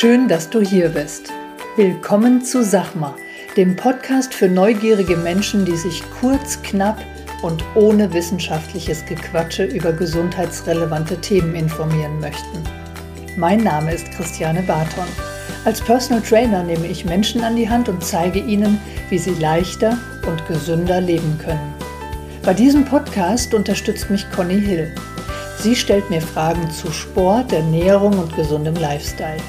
Schön, dass du hier bist. Willkommen zu Sachma, dem Podcast für neugierige Menschen, die sich kurz, knapp und ohne wissenschaftliches Gequatsche über gesundheitsrelevante Themen informieren möchten. Mein Name ist Christiane Barton. Als Personal Trainer nehme ich Menschen an die Hand und zeige ihnen, wie sie leichter und gesünder leben können. Bei diesem Podcast unterstützt mich Conny Hill. Sie stellt mir Fragen zu Sport, Ernährung und gesundem Lifestyle.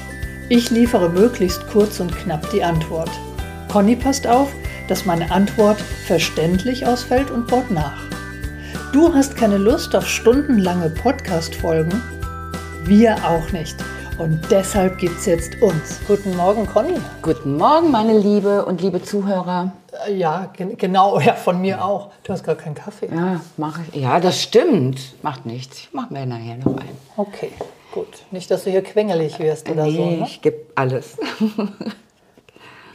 Ich liefere möglichst kurz und knapp die Antwort. Conny passt auf, dass meine Antwort verständlich ausfällt und baut nach. Du hast keine Lust auf stundenlange Podcast-Folgen? Wir auch nicht. Und deshalb gibt es jetzt uns. Guten Morgen, Conny. Guten Morgen, meine Liebe und liebe Zuhörer. Äh, Ja, gen genau, ja, von mir auch. Du hast gar keinen Kaffee. Ja, mache ich. Ja, das stimmt. Macht nichts. Ich mache mir nachher noch einen. Okay, gut. Nicht, dass du hier quengelig wirst oder so. nee, Ne? ich gebe alles.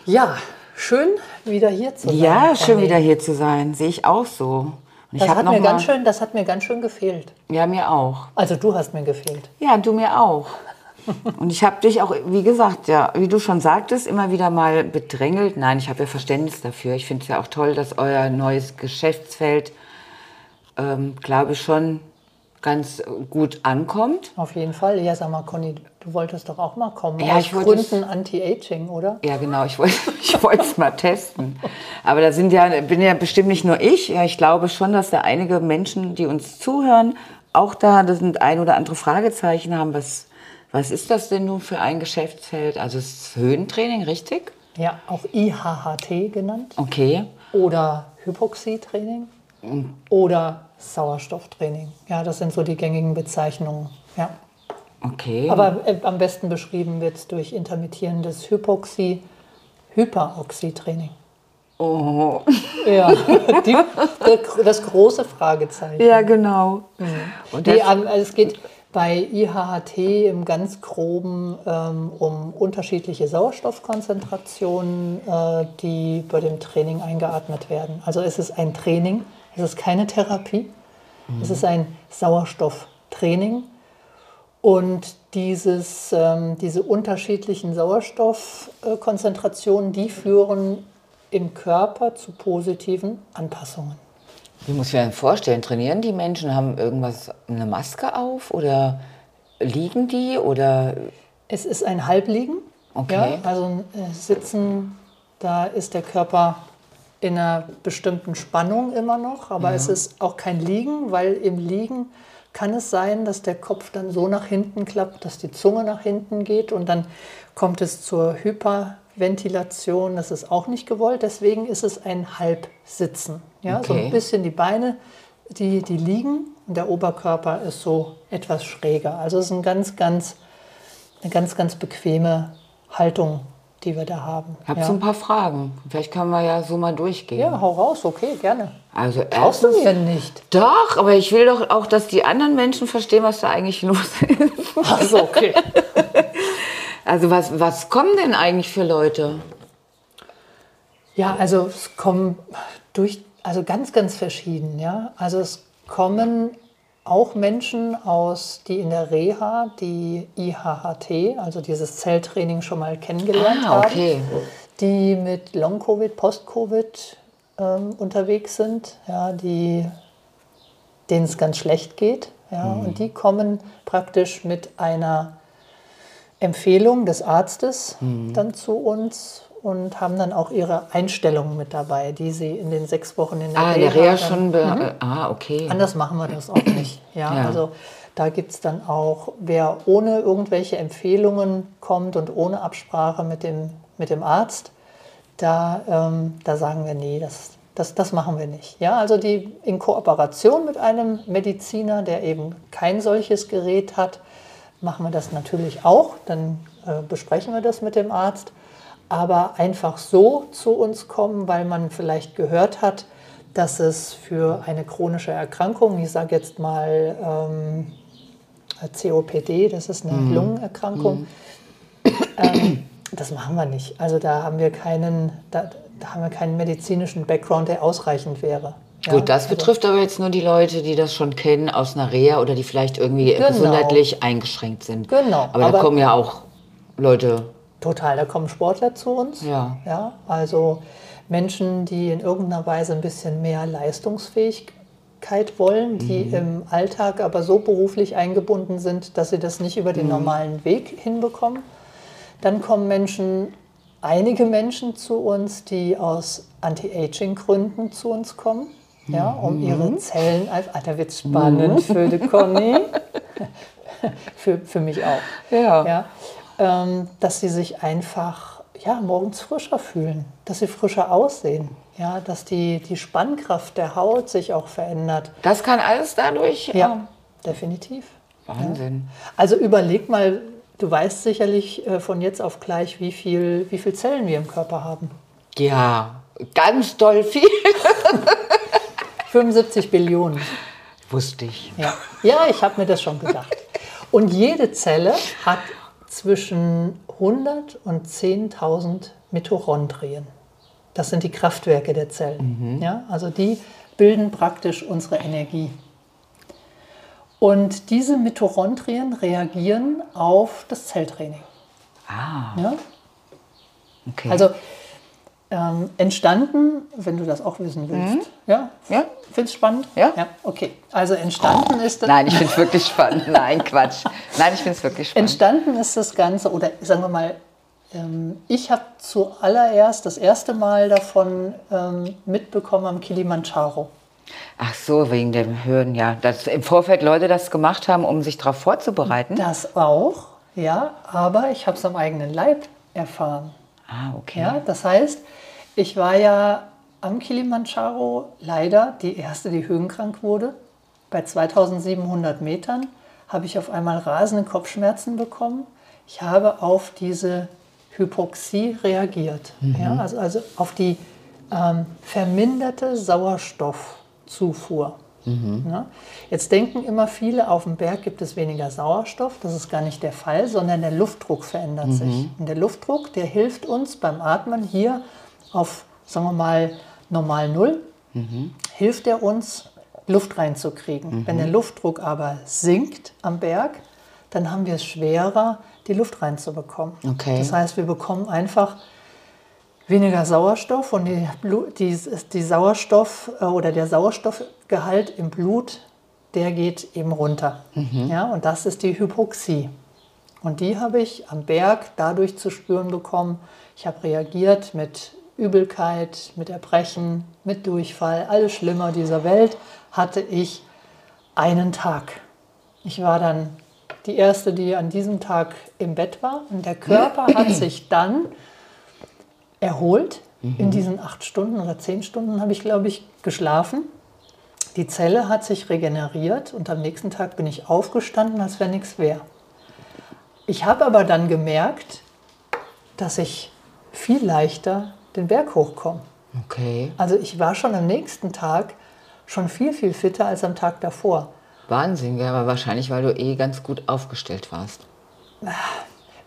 Ja, schön wieder hier zu sein. ja, schön wieder hier zu sein. Sehe ich auch so. Und Das hat, mir ganz schön, das hat mir ganz schön gefehlt. Ja, mir auch. Also du hast mir gefehlt. Ja, du mir auch. Und ich habe dich auch, wie gesagt, ja, wie du schon sagtest, immer wieder mal bedrängelt. Nein, ich habe ja Verständnis dafür. Ich finde es ja auch toll, dass euer neues Geschäftsfeld, ähm, glaube ich, schon ganz gut ankommt. Auf jeden Fall. Ja, sag mal, Conny, du wolltest doch auch mal kommen. Ja, Aus ich wollte Gründen Anti-Aging, oder? Ja, genau, ich wollte ich wollte es mal testen. Aber da sind ja, bin ja bestimmt nicht nur ich. Ja, ich glaube schon, dass da einige Menschen, die uns zuhören, auch da, das sind ein oder andere Fragezeichen haben. Was, was ist das denn nun für ein Geschäftsfeld? Also es ist Höhentraining, richtig? Ja, auch IHHT genannt. Okay. Oder Hypoxietraining. Oder Sauerstofftraining. Ja, das sind so die gängigen Bezeichnungen. Ja. Okay. Aber äh, am besten beschrieben wird es durch intermittierendes Hypoxie, Hyperoxietraining. oh. Ja, die, das große Fragezeichen. Ja, genau. Und das, Nee, ähm, es geht bei IHHT im ganz groben ähm, um unterschiedliche Sauerstoffkonzentrationen, äh, die bei dem Training eingeatmet werden. Also es ist ein Training, es ist keine Therapie, es ist ein Sauerstofftraining. Und dieses, ähm, diese unterschiedlichen Sauerstoffkonzentrationen, die führen im Körper zu positiven Anpassungen. wie muss ich mir vorstellen? Trainieren die Menschen, haben irgendwas, eine Maske auf oder liegen die oder Es ist ein Halbliegen. Okay. Ja, also äh, Sitzen, da ist der Körper in einer bestimmten Spannung immer noch, aber es ist auch kein Liegen, weil im Liegen kann es sein, dass der Kopf dann so nach hinten klappt, dass die Zunge nach hinten geht und dann kommt es zur Hyperventilation. Das ist auch nicht gewollt, deswegen ist es ein Halbsitzen. Ja, so Okay. ein bisschen die Beine, die, die liegen und der Oberkörper ist so etwas schräger. Also es ist ein ganz, ganz eine ganz, ganz bequeme Haltung, die wir da haben. Ich habe ja. so ein paar Fragen. Vielleicht können wir ja so mal durchgehen. ja, hau raus, okay, gerne. Also Brauchst du erstens, mir nicht? doch, aber ich will doch auch, dass die anderen Menschen verstehen, was da eigentlich los ist. Achso, okay. Also was, was kommen denn eigentlich für Leute? Ja, also es kommen durch, also ganz, ganz verschieden, ja. Also es kommen auch Menschen aus, die in der Reha die IHHT, also dieses Zelltraining schon mal kennengelernt Ah, okay. haben, die mit Long-Covid, Post-Covid ähm, unterwegs sind, ja, die, denen es ganz schlecht geht, ja, und die kommen praktisch mit einer Empfehlung des Arztes dann zu uns und haben dann auch ihre Einstellungen mit dabei, die sie in den sechs Wochen in der Ah, der Reha Reha schon. Be Ah, okay. Anders machen wir das auch nicht. Ja, Ja. Also da gibt es dann auch, wer ohne irgendwelche Empfehlungen kommt und ohne Absprache mit dem, mit dem Arzt, da, ähm, da sagen wir, nee, das, das, das machen wir nicht. Ja, also die in Kooperation mit einem Mediziner, der eben kein solches Gerät hat, machen wir das natürlich auch. Dann äh, besprechen wir das mit dem Arzt. Aber einfach so zu uns kommen, weil man vielleicht gehört hat, dass es für eine chronische Erkrankung, ich sage jetzt mal ähm, COPD, das ist eine Lungenerkrankung, ähm, das machen wir nicht. Also da haben wir keinen, da, da haben wir keinen medizinischen Background, der ausreichend wäre. Ja, Gut, das also- betrifft aber jetzt nur die Leute, die das schon kennen aus einer Reha oder die vielleicht irgendwie Genau. gesundheitlich eingeschränkt sind. Genau, Aber, da aber- kommen ja auch Leute. Total, da kommen Sportler zu uns. Ja. ja. Also Menschen, die in irgendeiner Weise ein bisschen mehr Leistungsfähigkeit wollen, die Mhm. im Alltag aber so beruflich eingebunden sind, dass sie das nicht über Mhm. den normalen Weg hinbekommen. Dann kommen Menschen, einige Menschen zu uns, die aus Anti-Aging-Gründen zu uns kommen, ja, um Mhm. ihre Zellen, ah, da wird es spannend für die Conny, für, für mich auch Ja. ja, ähm, dass sie sich einfach ja, morgens frischer fühlen, dass sie frischer aussehen, ja, dass die, die Spannkraft der Haut sich auch verändert. Das kann alles dadurch. Ja, definitiv. Wahnsinn. Also überleg mal, du weißt sicherlich äh, von jetzt auf gleich, wie viel, wie viel Zellen wir im Körper haben. Ja, ganz doll viel. 75 Billionen. Wusste ich. Ja, ja ich habe mir das schon gedacht. Und jede Zelle hat zwischen 100 und 10.000 Mitochondrien. Das sind die Kraftwerke der Zellen. Ja, also die bilden praktisch unsere Energie. Und diese Mitochondrien reagieren auf das Zelltraining. Ah, Ja? okay. Also ähm, entstanden, wenn du das auch wissen willst. Ja? Ja. Findest du spannend? Ja. ja. Okay. Also entstanden ist das. Nein, ich finde es wirklich spannend. Nein, Quatsch. Nein, ich finde es wirklich spannend. Entstanden ist das Ganze, oder sagen wir mal, ähm, ich habe zuallererst das erste Mal davon ähm, mitbekommen am Kilimanjaro. Ach so, wegen dem Hören, ja. Dass im Vorfeld Leute das gemacht haben, um sich darauf vorzubereiten. Das auch, ja, aber ich habe es am eigenen Leib erfahren. Ah, okay. Ja, das heißt, ich war ja am Kilimanjaro leider die erste, die höhenkrank wurde. Bei 2700 Metern habe ich auf einmal rasende Kopfschmerzen bekommen. Ich habe auf diese Hypoxie reagiert, ja, also, also auf die ähm, verminderte Sauerstoffzufuhr. Ja. Jetzt denken immer viele, auf dem Berg gibt es weniger Sauerstoff. Das ist gar nicht der Fall, sondern der Luftdruck verändert sich. Und der Luftdruck, der hilft uns beim Atmen hier auf, sagen wir mal, normal Null, hilft er uns, Luft reinzukriegen. Wenn der Luftdruck aber sinkt am Berg, dann haben wir es schwerer, die Luft reinzubekommen. Okay. Das heißt, wir bekommen einfach weniger Sauerstoff und die, die, die Sauerstoff äh, oder der Sauerstoffgehalt im Blut, der geht eben runter. Ja, und das ist die Hypoxie. Und die habe ich am Berg dadurch zu spüren bekommen. Ich habe reagiert mit Übelkeit, mit Erbrechen, mit Durchfall, alles Schlimmer dieser Welt hatte ich einen Tag. Ich war dann die erste, die an diesem Tag im Bett war und der Körper hat sich dann erholt. In diesen acht Stunden oder zehn Stunden habe ich, glaube ich, geschlafen. Die Zelle hat sich regeneriert und am nächsten Tag bin ich aufgestanden, als wäre nichts wäre. Ich habe aber dann gemerkt, dass ich viel leichter den Berg hochkomme. Okay. Also ich war schon am nächsten Tag schon viel, viel fitter als am Tag davor. Wahnsinn, ja, aber wahrscheinlich, weil du eh ganz gut aufgestellt warst.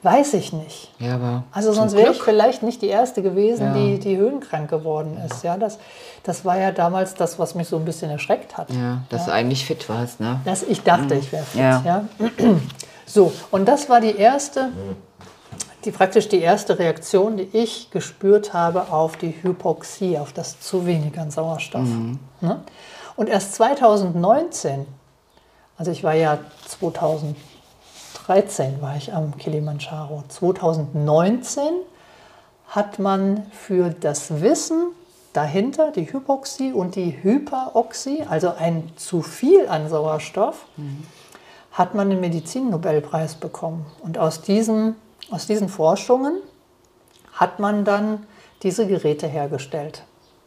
Weiß ich nicht. Ja, aber. Also sonst wäre ich vielleicht nicht die Erste gewesen, Ja. die, die höhenkrank geworden ist. Ja, das, das war ja damals das, was mich so ein bisschen erschreckt hat. Ja, dass du eigentlich fit warst, ne? Dass ich dachte, ich wäre fit. Ja. Ja. So, und das war die erste, die, praktisch die erste Reaktion, die ich gespürt habe auf die Hypoxie, auf das zu wenig an Sauerstoff. Ne? Und erst 2019, also ich war ja 2013 war ich am Kilimanjaro, 2019 hat man für das Wissen dahinter, die Hypoxie und die Hyperoxie, also ein zu viel an Sauerstoff, hat man den Medizinnobelpreis bekommen. Und aus diesen, aus diesen Forschungen hat man dann diese Geräte hergestellt.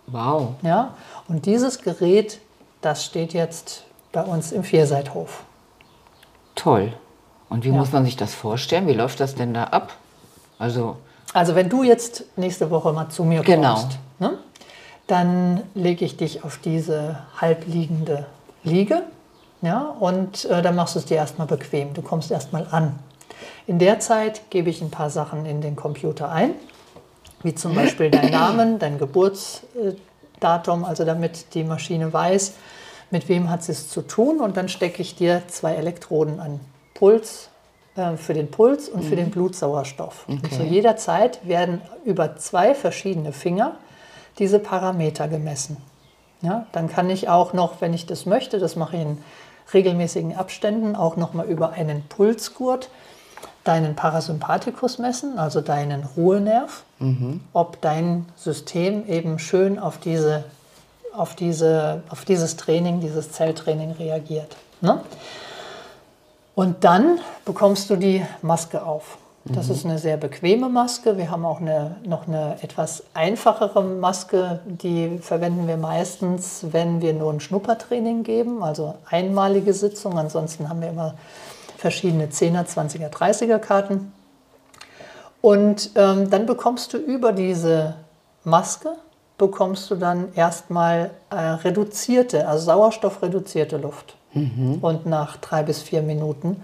Wow. Ja? Und dieses Gerät, das steht jetzt bei uns im Vierseithof. Toll. Und wie Ja. muss man sich das vorstellen? Wie läuft das denn da ab? Also, Also wenn du jetzt nächste Woche mal zu mir Genau. kommst, ne, dann lege ich dich auf diese halbliegende Liege ja, und äh, dann machst du es dir erstmal bequem. Du kommst erstmal an. In der Zeit gebe ich ein paar Sachen in den Computer ein, wie zum Beispiel dein Namen, dein Geburtsdatum, also damit die Maschine weiß, mit wem hat sie es zu tun und dann stecke ich dir zwei Elektroden an Puls äh, für den Puls und für den Blutsauerstoff. Und zu jeder Zeit werden über zwei verschiedene Finger diese Parameter gemessen. Ja, dann kann ich auch noch, wenn ich das möchte, das mache ich in regelmäßigen Abständen, auch noch mal über einen Pulsgurt deinen Parasympathikus messen, also deinen Ruhenerv, ob dein System eben schön auf, diese, auf, diese, auf dieses Training, dieses Zelltraining reagiert. Ne? Und dann bekommst du die Maske auf. Das ist eine sehr bequeme Maske. Wir haben auch eine, noch eine etwas einfachere Maske, die verwenden wir meistens, wenn wir nur ein Schnuppertraining geben, also einmalige Sitzung. Ansonsten haben wir immer verschiedene 10er, 20er, 30er Karten. Und ähm, dann bekommst du über diese Maske, bekommst du dann erstmal äh, reduzierte, also sauerstoffreduzierte Luft. Und nach drei bis vier Minuten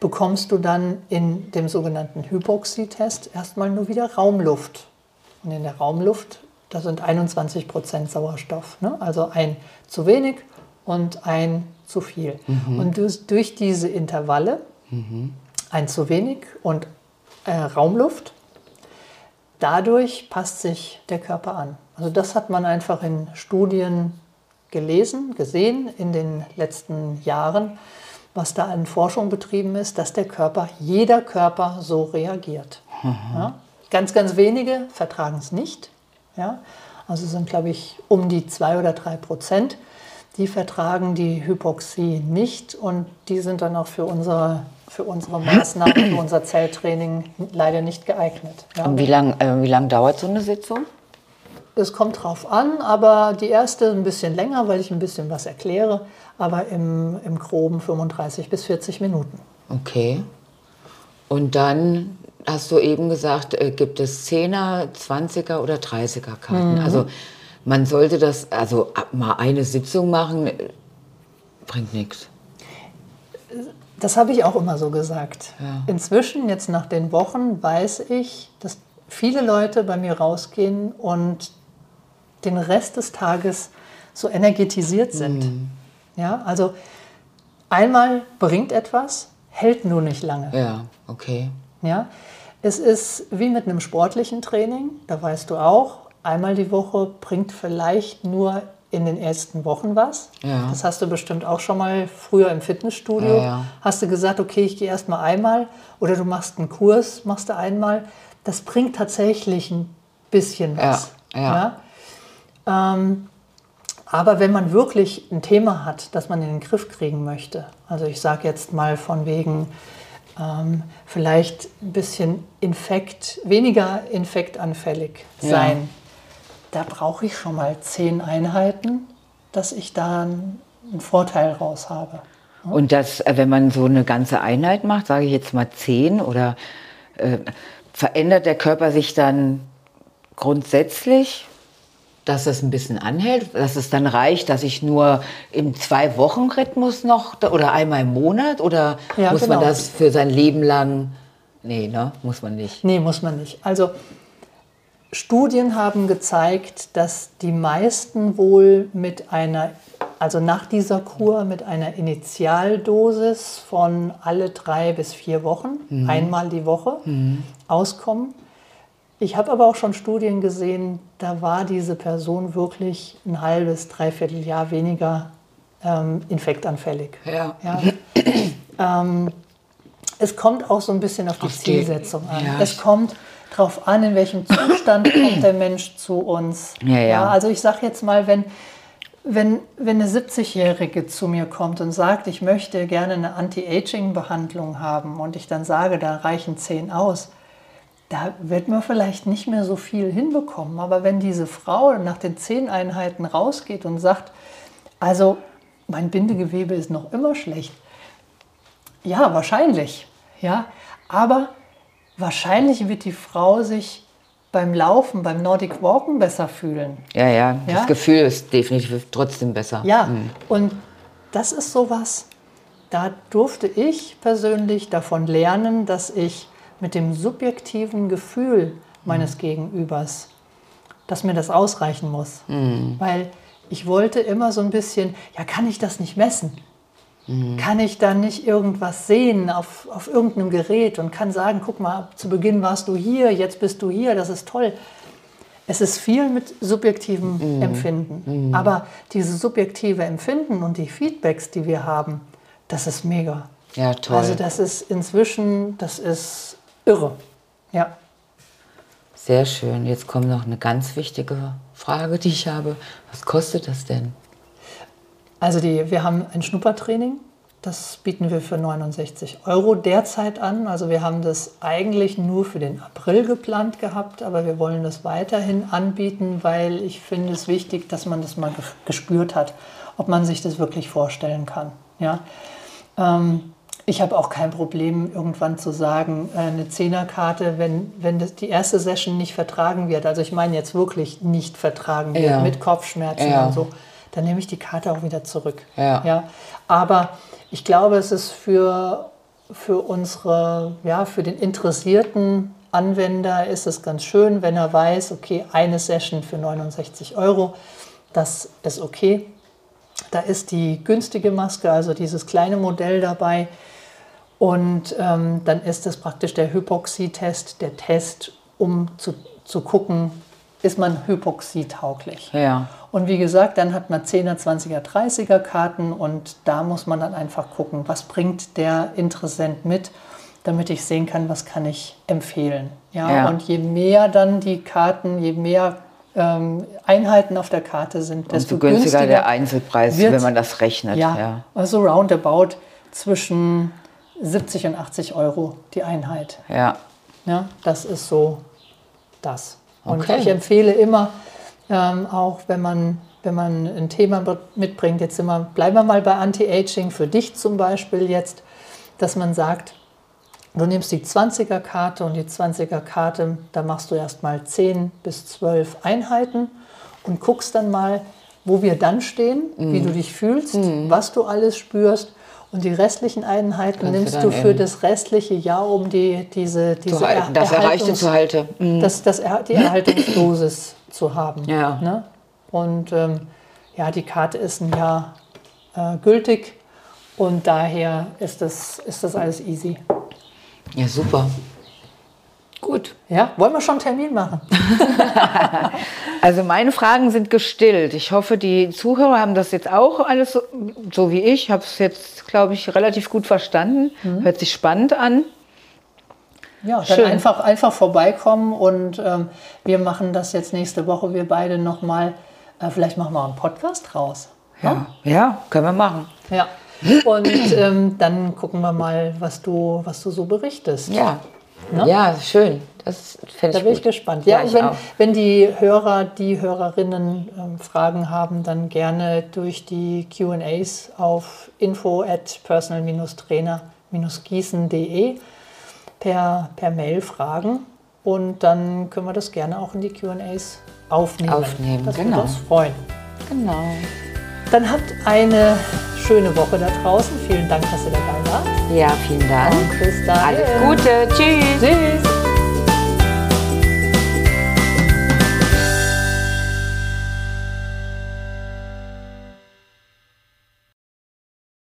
bekommst du dann in dem sogenannten Hypoxie-Test erstmal nur wieder Raumluft. Und in der Raumluft, da sind 21 Prozent Sauerstoff. Ne? Also ein zu wenig und ein zu viel. Und durch, durch diese Intervalle, ein zu wenig und äh, Raumluft, dadurch passt sich der Körper an. Also das hat man einfach in Studien gelesen, gesehen in den letzten Jahren, was da an Forschung betrieben ist, dass der Körper, jeder Körper so reagiert. Ja? Ganz, ganz wenige vertragen es nicht. Ja? Also sind, glaube ich, um die zwei oder drei Prozent, die vertragen die Hypoxie nicht und die sind dann auch für unsere, für unsere Maßnahmen, für unser Zelltraining leider nicht geeignet. Ja? Und wie lange äh, wie lang dauert so eine Sitzung? Es kommt drauf an, aber die erste ein bisschen länger, weil ich ein bisschen was erkläre, aber im, im groben 35 bis 40 Minuten. Okay. Und dann hast du eben gesagt, äh, gibt es 10er, 20er oder 30er Karten. Also man sollte das, also mal eine Sitzung machen, bringt nichts. Das habe ich auch immer so gesagt. Ja. Inzwischen, jetzt nach den Wochen, weiß ich, dass viele Leute bei mir rausgehen und den Rest des Tages so energetisiert sind. Ja, also einmal bringt etwas, hält nur nicht lange. Ja, okay. Ja? Es ist wie mit einem sportlichen Training, da weißt du auch, einmal die Woche bringt vielleicht nur in den ersten Wochen was. Ja. Das hast du bestimmt auch schon mal früher im Fitnessstudio. Ja, ja. Hast du gesagt, okay, ich gehe erst mal einmal oder du machst einen Kurs, machst du einmal. Das bringt tatsächlich ein bisschen was. Ja? Ähm, aber wenn man wirklich ein Thema hat, das man in den Griff kriegen möchte, also ich sage jetzt mal von wegen ähm, vielleicht ein bisschen Infekt, weniger infektanfällig sein, da brauche ich schon mal zehn Einheiten, dass ich da einen einen Vorteil raus habe. Und das, äh, wenn man so eine ganze Einheit macht, sage ich jetzt mal 10 oder äh, verändert der Körper sich dann grundsätzlich, dass es ein bisschen anhält, dass es dann reicht, dass ich nur im Zwei-Wochen-Rhythmus noch oder einmal im Monat oder Ja, muss man genau. das für sein Leben lang? Nee, ne, muss man nicht. Nee, muss man nicht. Also Studien haben gezeigt, dass die meisten wohl mit einer, also nach dieser Kur mit einer Initialdosis von alle drei bis vier Wochen, einmal die Woche, auskommen. Ich habe aber auch schon Studien gesehen, da war diese Person wirklich ein halbes, dreiviertel Jahr weniger ähm, infektanfällig. Ja. Ja. ähm, es kommt auch so ein bisschen auf die Auf die- Zielsetzung an. ja, es kommt darauf an, in welchem Zustand kommt der Mensch zu uns. Ja, ja. also ich sage jetzt mal, wenn, wenn, wenn eine 70-Jährige zu mir kommt und sagt, ich möchte gerne eine Anti-Aging-Behandlung haben und ich dann sage, da reichen 10 aus, da wird man vielleicht nicht mehr so viel hinbekommen. Aber wenn diese Frau nach den 10 Einheiten rausgeht und sagt, also mein Bindegewebe ist noch immer schlecht, ja, wahrscheinlich. Ja, aber wahrscheinlich wird die Frau sich beim Laufen, beim Nordic Walken besser fühlen. Ja, ja, Ja? das Gefühl ist definitiv trotzdem besser. Ja, und das ist sowas, da durfte ich persönlich davon lernen, dass ich mit dem subjektiven Gefühl meines Gegenübers, dass mir das ausreichen muss. Weil ich wollte immer so ein bisschen, ja, kann ich das nicht messen? Kann ich da nicht irgendwas sehen auf, auf irgendeinem Gerät und kann sagen, guck mal, zu Beginn warst du hier, jetzt bist du hier, das ist toll. Es ist viel mit subjektivem Empfinden. Aber dieses subjektive Empfinden und die Feedbacks, die wir haben, das ist mega. Ja, toll. Also das ist inzwischen, das ist irre. Ja. Sehr schön. Jetzt kommt noch eine ganz wichtige Frage, die ich habe. Was kostet das denn? Also die, wir haben ein Schnuppertraining. Das bieten wir für 69 Euro derzeit an. Also wir haben das eigentlich nur für den April geplant gehabt, aber wir wollen das weiterhin anbieten, weil ich finde es wichtig, dass man das mal ge- gespürt hat, ob man sich das wirklich vorstellen kann. Ja? Ähm, ich habe auch kein Problem, irgendwann zu sagen, äh, eine Zehnerkarte, wenn, wenn das die erste Session nicht vertragen wird, also ich meine jetzt wirklich nicht vertragen wird, Ja. mit Kopfschmerzen Ja. und so, dann nehme ich die Karte auch wieder zurück. Ja. Ja, aber ich glaube, es ist für, für unsere, ja, für den interessierten Anwender ist es ganz schön, wenn er weiß, okay, eine Session für 69 Euro, das ist okay. Da ist die günstige Maske, also dieses kleine Modell dabei. Und ähm, dann ist es praktisch der Hypoxie-Test, der Test, um zu, zu gucken, ist man hypoxietauglich. Ja. Und wie gesagt, dann hat man 10er, 20er, 30er Karten und da muss man dann einfach gucken, was bringt der Interessent mit, damit ich sehen kann, was kann ich empfehlen. Ja, Ja. und je mehr dann die Karten, je mehr ähm, Einheiten auf der Karte sind, desto Desto günstiger der Einzelpreis, wird- wenn man das rechnet. ja, ja. also roundabout zwischen 70 und 80 Euro die Einheit. ja. Ja, das ist so das. Und Okay. ich empfehle immer, ähm, auch wenn man, wenn man ein Thema mitbringt, jetzt wir, bleiben wir mal bei Anti-Aging, für dich zum Beispiel jetzt, dass man sagt, du nimmst die 20er-Karte und die 20er-Karte, da machst du erstmal 10 bis 12 Einheiten und guckst dann mal, wo wir dann stehen, wie du dich fühlst, was du alles spürst. Und die restlichen Einheiten Kannst nimmst du für das restliche Jahr, um die, diese, diese halten, das Erreichte zu halten. Mhm. das, das, die Erhaltungsdosis zu haben. Ja. Ne? Und ähm, ja, die Karte ist ein Jahr äh, gültig und daher ist das, ist das alles easy. Ja, super. Ja, wollen wir schon einen Termin machen? Also meine Fragen sind gestillt. Ich hoffe, die Zuhörer haben das jetzt auch alles so, so wie ich. Habe es jetzt, glaube ich, relativ gut verstanden. Hört sich spannend an. Ja, dann Schön. einfach, einfach vorbeikommen und ähm, wir machen das jetzt nächste Woche, wir beide nochmal. Äh, vielleicht machen wir einen Podcast raus. Ja, ja können wir machen. Ja. Und ähm, dann gucken wir mal, was du, was du so berichtest. Ja. Ne? Ja, schön. Das fände Da ich bin gut. ich gespannt. Ja, Ja, ich wenn, auch. wenn die Hörer, die Hörerinnen ähm, Fragen haben, dann gerne durch die QAs auf info at personal-trainer-gießen.de per, per Mail fragen. Und dann können wir das gerne auch in die QAs aufnehmen. Aufnehmen, das genau. würde uns freuen. Genau. Dann habt eine schöne Woche da draußen. Vielen Dank, dass ihr dabei wart. Ja, vielen Dank. Und bis dahin. Alles Gute. Tschüss. Tschüss.